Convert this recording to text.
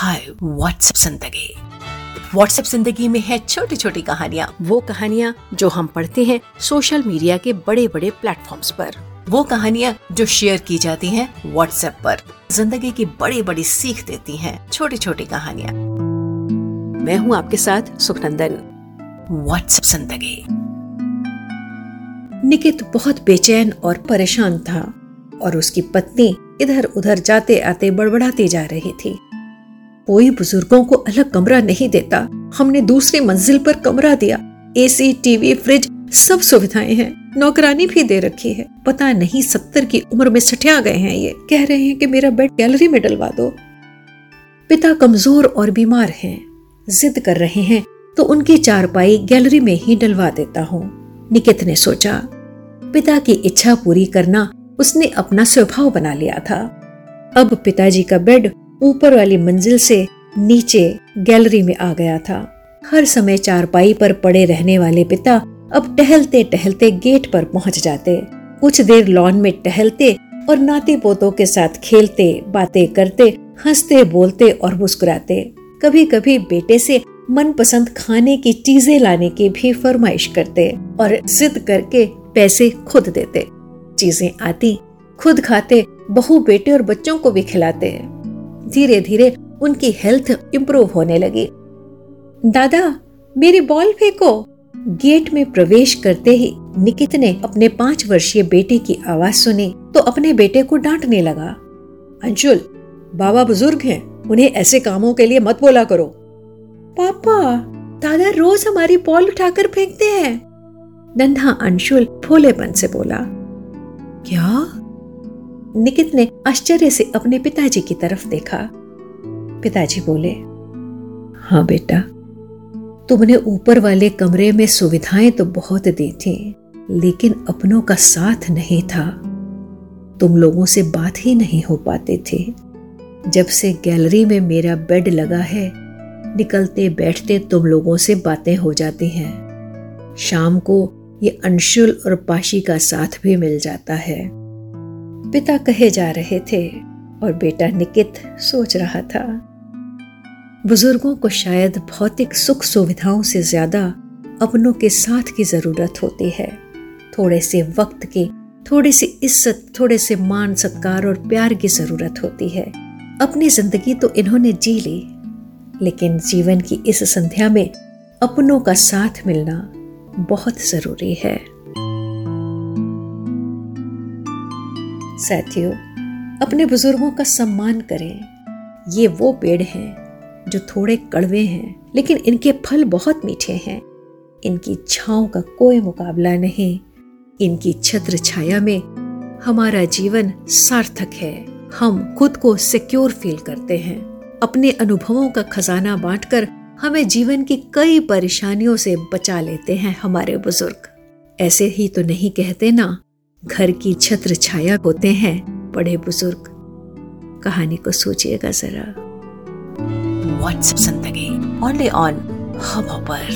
हाय WhatsApp ज़िंदगी। WhatsApp ज़िंदगी में है छोटी छोटी कहानियाँ। वो कहानियाँ जो हम पढ़ते हैं सोशल मीडिया के बड़े बड़े प्लेटफॉर्म्स पर। वो कहानियाँ जो शेयर की जाती हैं व्हाट्सएप पर। ज़िंदगी की बड़ी बड़ी सीख देती हैं छोटी छोटी कहानियाँ। मैं हूँ आपके साथ सुखनंदन। व्हाट्सएप ज़िंदगी। निकित बहुत बेचैन और परेशान था और उसकी पत्नी इधर उधर जाते आते बड़बड़ाती जा रही थी। कोई बुज़ुर्गों को अलग कमरा नहीं देता। हमने दूसरी मंजिल पर कमरा दिया। एसी टीवी फ्रिज सब सुविधाएँ हैं। नौकरानी भी दे रखी है। पता नहीं सत्तर की उम्र में सठिया गए हैं ये। कह रहे हैं कि मेरा बेड गैलरी में डलवा दो। पिता कमज़ोर और बीमार हैं। जिद कर रहे हैं तो उनकी चारपाई गैलरी में ही डलवा देता हूँ। निकित ने सोचा, पिता की इच्छा पूरी करना उसने अपना स्वभाव बना लिया था। अब पिताजी का बेड ऊपर वाली मंजिल से नीचे गैलरी में आ गया था। हर समय चारपाई पर पड़े रहने वाले पिता अब टहलते टहलते गेट पर पहुँच जाते। कुछ देर लॉन में टहलते और नाते पोतों के साथ खेलते, बातें करते, हँसते, बोलते और मुस्कुराते। कभी कभी बेटे से मनपसंद खाने की चीज़ें लाने की भी फरमाइश करते और जिद करके पैसे खुद देते। चीज़ें आती, खुद खाते, बहु बेटे और बच्चों को भी खिलाते। धीरे धीरे उनकी हेल्थ इम्प्रूव होने लगी। दादा, मेरी बॉल फेंको गेट में प्रवेश करते ही निकित ने अपने पाँच वर्षीय बेटे की आवाज़ सुनी तो अपने बेटे को डांटने लगा। अंशुल बाबा बुज़ुर्ग हैं, उन्हें ऐसे कामों के लिए मत बोला करो। पापा, दादा रोज हमारी बॉल उठाकर फेंकते हैं। नन्हा अंशुल भोलेपन से बोला। क्या? निकित ने आश्चर्य से अपने पिताजी की तरफ़ देखा। पिताजी बोले हाँ बेटा, तुमने ऊपर वाले कमरे में सुविधाएँ तो बहुत दी थी, लेकिन अपनों का साथ नहीं था। तुम लोगों से बात ही नहीं हो पाते थे। जब से गैलरी में मेरा बेड लगा है, निकलते बैठते तुम लोगों से बातें हो जाती हैं। शाम को ये अंशुल और पाशी का साथ भी मिल जाता है। पिता कहे जा रहे थे और बेटा निकित सोच रहा था। बुज़ुर्गों को शायद भौतिक सुख सुविधाओं से ज़्यादा अपनों के साथ की ज़रूरत होती है। थोड़े से वक्त की, थोड़ी सी इज़्ज़त, थोड़े से मान, सत्कार और प्यार की ज़रूरत होती है। अपनी ज़िंदगी तो इन्होंने जी ली, लेकिन जीवन की इस संध्या में अपनों का साथ मिलना बहुत ज़रूरी है। साथियों, अपने बुज़ुर्गों का सम्मान करें। ये वो पेड़ हैं जो थोड़े कड़वे हैं, लेकिन इनके फल बहुत मीठे हैं। इनकी छाओ का कोई मुकाबला नहीं। इनकी छत्र छाया में हमारा जीवन सार्थक है। हम खुद को सिक्योर फील करते हैं। अपने अनुभवों का खजाना बांटकर हमें जीवन की कई परेशानियों से बचा लेते हैं हमारे बुज़ुर्ग। ऐसे ही तो नहीं कहते ना घर की छत्र छाया होते हैं बड़े बुज़ुर्ग। कहानी को सोचिएगा जरा। व्हाट्सएप ज़िंदगी ओनली ऑन हब पर